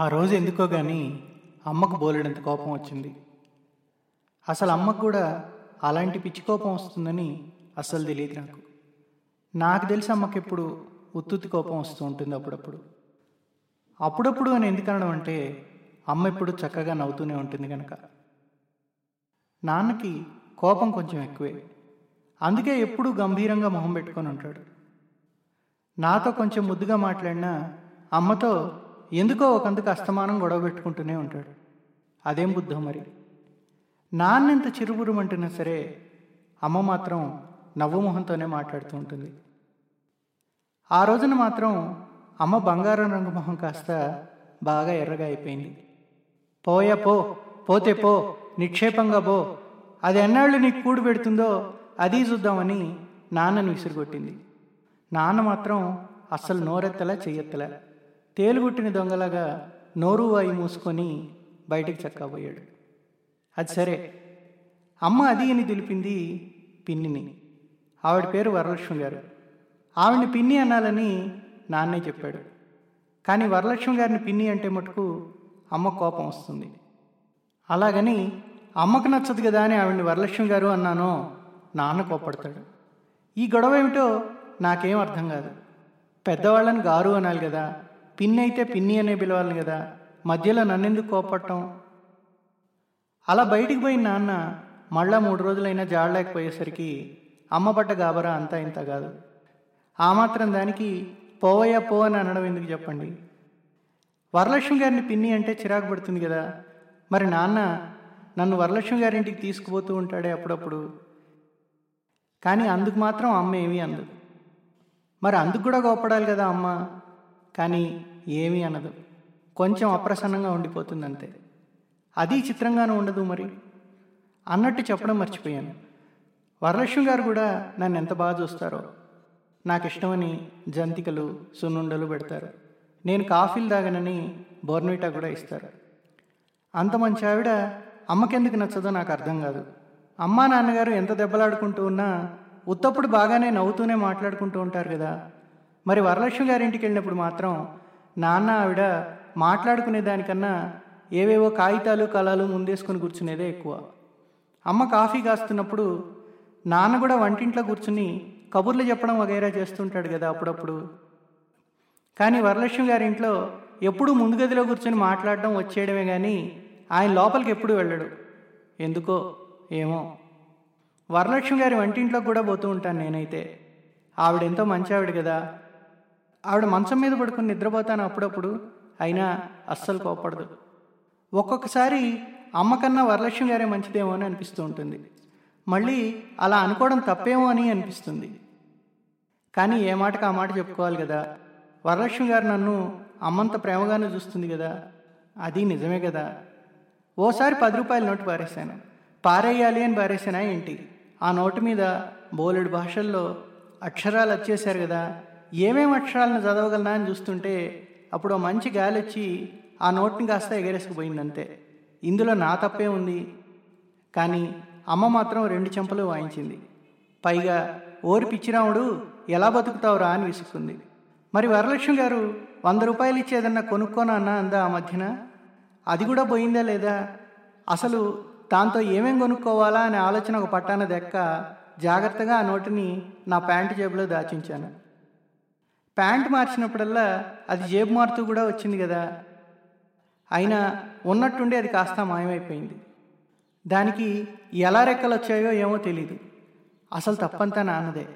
ఆ రోజు ఎందుకో కానీ అమ్మకు బోలెడంత కోపం వచ్చింది. అసలు అమ్మకు కూడా అలాంటి పిచ్చి కోపం వస్తుందని అస్సలు తెలియదు నాకు. నాకు తెలిసి అమ్మకి ఎప్పుడు ఉత్తుత్తి కోపం వస్తూ ఉంటుంది అప్పుడప్పుడు. అప్పుడప్పుడు అని ఎందుకు అనడం అంటే అమ్మ ఎప్పుడు చక్కగా నవ్వుతూనే ఉంటుంది కనుక నాన్నకి కోపం కొంచెం ఎక్కువే. అందుకే ఎప్పుడూ గంభీరంగా మొహం పెట్టుకొని ఉంటాడు. నాతో కొంచెం ముద్దుగా మాట్లాడినా అమ్మతో ఎందుకో ఒకందుకు అస్తమానం గొడవ పెట్టుకుంటూనే ఉంటాడు. అదేం బుద్ధం మరి? నాన్నెంత చిరుబురుమంటున్నా సరే అమ్మ మాత్రం నవ్వు మొహంతోనే మాట్లాడుతూ ఉంటుంది. ఆ రోజున మాత్రం అమ్మ బంగారం రంగు మొహం కాస్త బాగా ఎర్రగా అయిపోయింది. పోయా పో పోతే పో నిక్షేపంగా పో అది ఎన్నాళ్ళు నీకు కూడు పెడుతుందో అది చూద్దామని నాన్నను విసిరుగొట్టింది. నాన్న మాత్రం అస్సలు నోరెత్తలా చెయ్యెత్తలా. తేలుగుట్టిన దొంగలాగా నోరు వాయి మూసుకొని బయటికి చక్కపోయాడు అది సరే. అమ్మ అది అని తెలిపింది పిన్నిని. ఆవిడ పేరు వరలక్ష్మి గారు. ఆవిడని పిన్ని అనాలని నాన్నే చెప్పాడు. కానీ వరలక్ష్మి గారిని పిన్ని అంటే మటుకు అమ్మ కోపం వస్తుంది. అలాగని అమ్మకు నచ్చదు కదా అని ఆవిడని వరలక్ష్మి గారు అన్నానో నాన్న కోపడతాడు ఈ గొడవ ఏమిటో నాకేం అర్థం కాదు. పెద్దవాళ్ళని గారు అనాలి కదా. పిన్ని అయితే పిన్ని అనే పిలవాలి కదా. మధ్యలో నన్నెందుకు కోపడటం? అలా బయటికి పోయిన నాన్న మళ్ళా మూడు రోజులైనా జాడలేకపోయేసరికి అమ్మబడ్డ గాబరా అంతా ఇంత కాదు. ఆ మాత్రం దానికి పోవయ్యా పో అని అనడం ఎందుకు చెప్పండి? వరలక్ష్మి గారిని పిన్ని అంటే చిరాకు పడుతుంది కదా. మరి నాన్న నన్ను వరలక్ష్మి గారింటికి తీసుకుపోతూ ఉంటాడే అప్పుడప్పుడు. కానీ అందుకు మాత్రం అమ్మ ఏమీ అందు. మరి అందుకు కూడా గోపడాలి కదా అమ్మ. కానీ ఏమీ అనదు. కొంచెం అప్రసన్నంగా ఉండిపోతుంది అంతే అది చిత్రంగానే ఉండదు మరి. అన్నట్టు చెప్పడం మర్చిపోయాను. వరలక్ష్మి గారు కూడా నన్ను ఎంత బాగా చూస్తారో. నాకు ఇష్టమని జంతికలు సున్నుండలు పెడతారు. నేను కాఫీలు తాగనని బోర్నవిటా కూడా ఇస్తారు. అంత మంచి ఆవిడ అమ్మకెందుకు నచ్చదో నాకు అర్థం కాదు. అమ్మా నాన్నగారు ఎంత దెబ్బలాడుకుంటూ ఉన్నా ఉత్తప్పుడు బాగానే నవ్వుతూనే మాట్లాడుకుంటూ ఉంటారు కదా. మరి వరలక్ష్మి గారింటికి వెళ్ళినప్పుడు మాత్రం నాన్న ఆవిడ మాట్లాడుకునే దానికన్నా ఏవేవో కాగితాలు కళలు ముందేసుకొని కూర్చునేదే ఎక్కువ. అమ్మ కాఫీ కాస్తున్నప్పుడు నాన్న కూడా వంటింట్లో కూర్చుని కబుర్లు చెప్పడం వగైరా చేస్తుంటాడు కదా అప్పుడప్పుడు. కానీ వరలక్ష్మి గారి ఇంట్లో ఎప్పుడూ ముందు గదిలో కూర్చొని మాట్లాడడం వచ్చేయడమే కానీ ఆయన లోపలికి ఎప్పుడు వెళ్ళడు. ఎందుకో ఏమో. వరలక్ష్మి గారి వంటింట్లోకి కూడా పోతూ ఉంటాను నేనైతే. ఆవిడెంతో మంచి ఆవిడ కదా. ఆవిడ మంచం మీద పడుకుని నిద్రపోతాను అప్పుడప్పుడు. అయినా అస్సలు కోపడదు ఒక్కొక్కసారి అమ్మకన్నా వరలక్ష్మి గారే మంచిదేమో అని అనిపిస్తూ ఉంటుంది. మళ్ళీ అలా అనుకోవడం తప్పేమో అని అనిపిస్తుంది. కానీ ఏ మాటకు ఆ మాట చెప్పుకోవాలి కదా? వరలక్ష్మి గారు నన్ను అమ్మంత ప్రేమగానే చూస్తుంది కదా? అది నిజమే కదా? ఓసారి పది రూపాయల నోటు పారేశాను. పారేయాలి అని పారేసానా ఏంటి? ఆ నోటు మీద బోలెడు భాషల్లో అక్షరాలు వచ్చేసారు కదా? ఏమేమి అక్షరాలను చదవగలనా అని చూస్తుంటే అప్పుడు మంచి గాలి వచ్చి ఆ నోట్ని కాస్త ఎగరేసుకుపోయిందంతే ఇందులో నా తప్పే ఉంది. కానీ అమ్మ మాత్రం రెండు చెంపలు వాయించింది. పైగా ఓరి పిచ్చిరాముడు ఎలా బతుకుతావురా అని విసుక్కుంది. మరి వరలక్ష్మి గారు వంద రూపాయలు ఇచ్చేదన్నా కొనుక్కోనా అన్న అందా ఆ మధ్యన? అది కూడా పోయిందా లేదా? అసలు దాంతో ఏమేం కొనుక్కోవాలా అనే ఆలోచన ఒక పట్టాన దెక్క జాగ్రత్తగా ఆ నోటిని నా ప్యాంటు జేబులో దాచించాను. ప్యాంట్ మార్చినప్పుడల్లా అది జేబు మారుతూ కూడా వచ్చింది కదా. అయినా ఉన్నట్టుండి అది కాస్త మాయమైపోయింది. దానికి ఎలా రెక్కలు వచ్చాయో ఏమో తెలీదు. అసలు తప్పంతా నాన్నదే.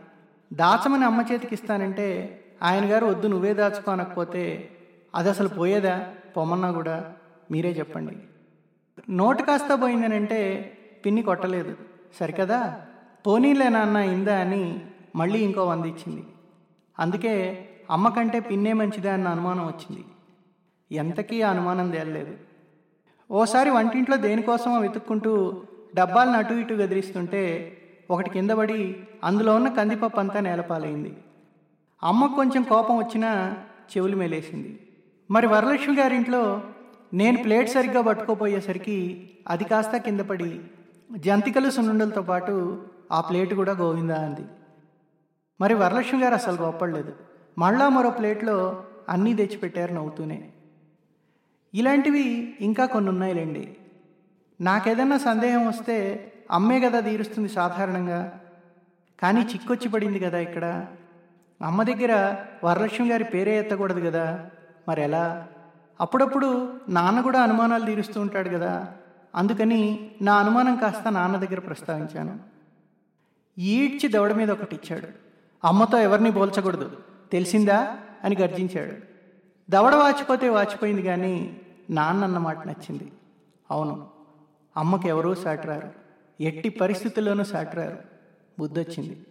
దాచమని అమ్మ చేతికి ఇస్తానంటే ఆయన గారు వద్దు నువ్వే దాచుకోనకపోతే అది అసలు పోయేదా? పొమ్మన్నా కూడా మీరే చెప్పండి. నోటు కాస్త పోయిందనంటే పిన్ని కొట్టలేదు. సరికదా? పోనీలే నాన్న ఇందా అని మళ్ళీ ఇంకో వంద ఇచ్చింది. అందుకే అమ్మ కంటే పిన్నే మంచిదే అన్న అనుమానం వచ్చింది. ఎంతకీ ఆ అనుమానం తేలలేదు. ఓసారి వంటింట్లో దేనికోసమో వెతుక్కుంటూ డబ్బాలను అటు ఇటు గదిరిస్తుంటే ఒకటి కింద పడి అందులో ఉన్న కందిపప్పు అంతా నేలపాలైంది. అమ్మకు కొంచెం కోపం వచ్చినా చెవులు మేలేసింది. మరి వరలక్ష్మి గారింట్లో నేను ప్లేట్ సరిగ్గా పట్టుకోపోయేసరికి అది కాస్త కింద పడి జంతికలు సున్నుండలతో పాటు ఆ ప్లేట్ కూడా గోవిందా అంది. మరి వరలక్ష్మి గారు అసలు గొప్పలేదు. మళ్ళా మరో ప్లేట్లో అన్నీ తెచ్చిపెట్టారు నవ్వుతూనే. ఇలాంటివి ఇంకా కొన్ని ఉన్నాయిలేండి నాకేదన్నా సందేహం వస్తే అమ్మే కదా తీరుస్తుంది సాధారణంగా. కానీ చిక్కొచ్చి పడింది కదా ఇక్కడ. అమ్మ దగ్గర వరలక్ష్మి గారి పేరే ఎత్తకూడదు కదా మరి ఎలా అప్పుడప్పుడు నాన్న కూడా అనుమానాలు తీరుస్తూ ఉంటాడు కదా అందుకని నా అనుమానం కాస్త నాన్న దగ్గర ప్రస్తావించాను. ఈడ్చి దవడ మీద ఒకటి ఇచ్చాడు అమ్మతో ఎవరిని పోల్చకూడదు. తెలిసిందా? అని గర్జించాడు. దవడ వాచిపోతే వాచిపోయింది కానీ నాన్న మాట నచ్చింది. అవును అమ్మకు ఎవరూ సాటరారు. ఎట్టి పరిస్థితుల్లోనూ సాటరారు. బుద్ధొచ్చింది.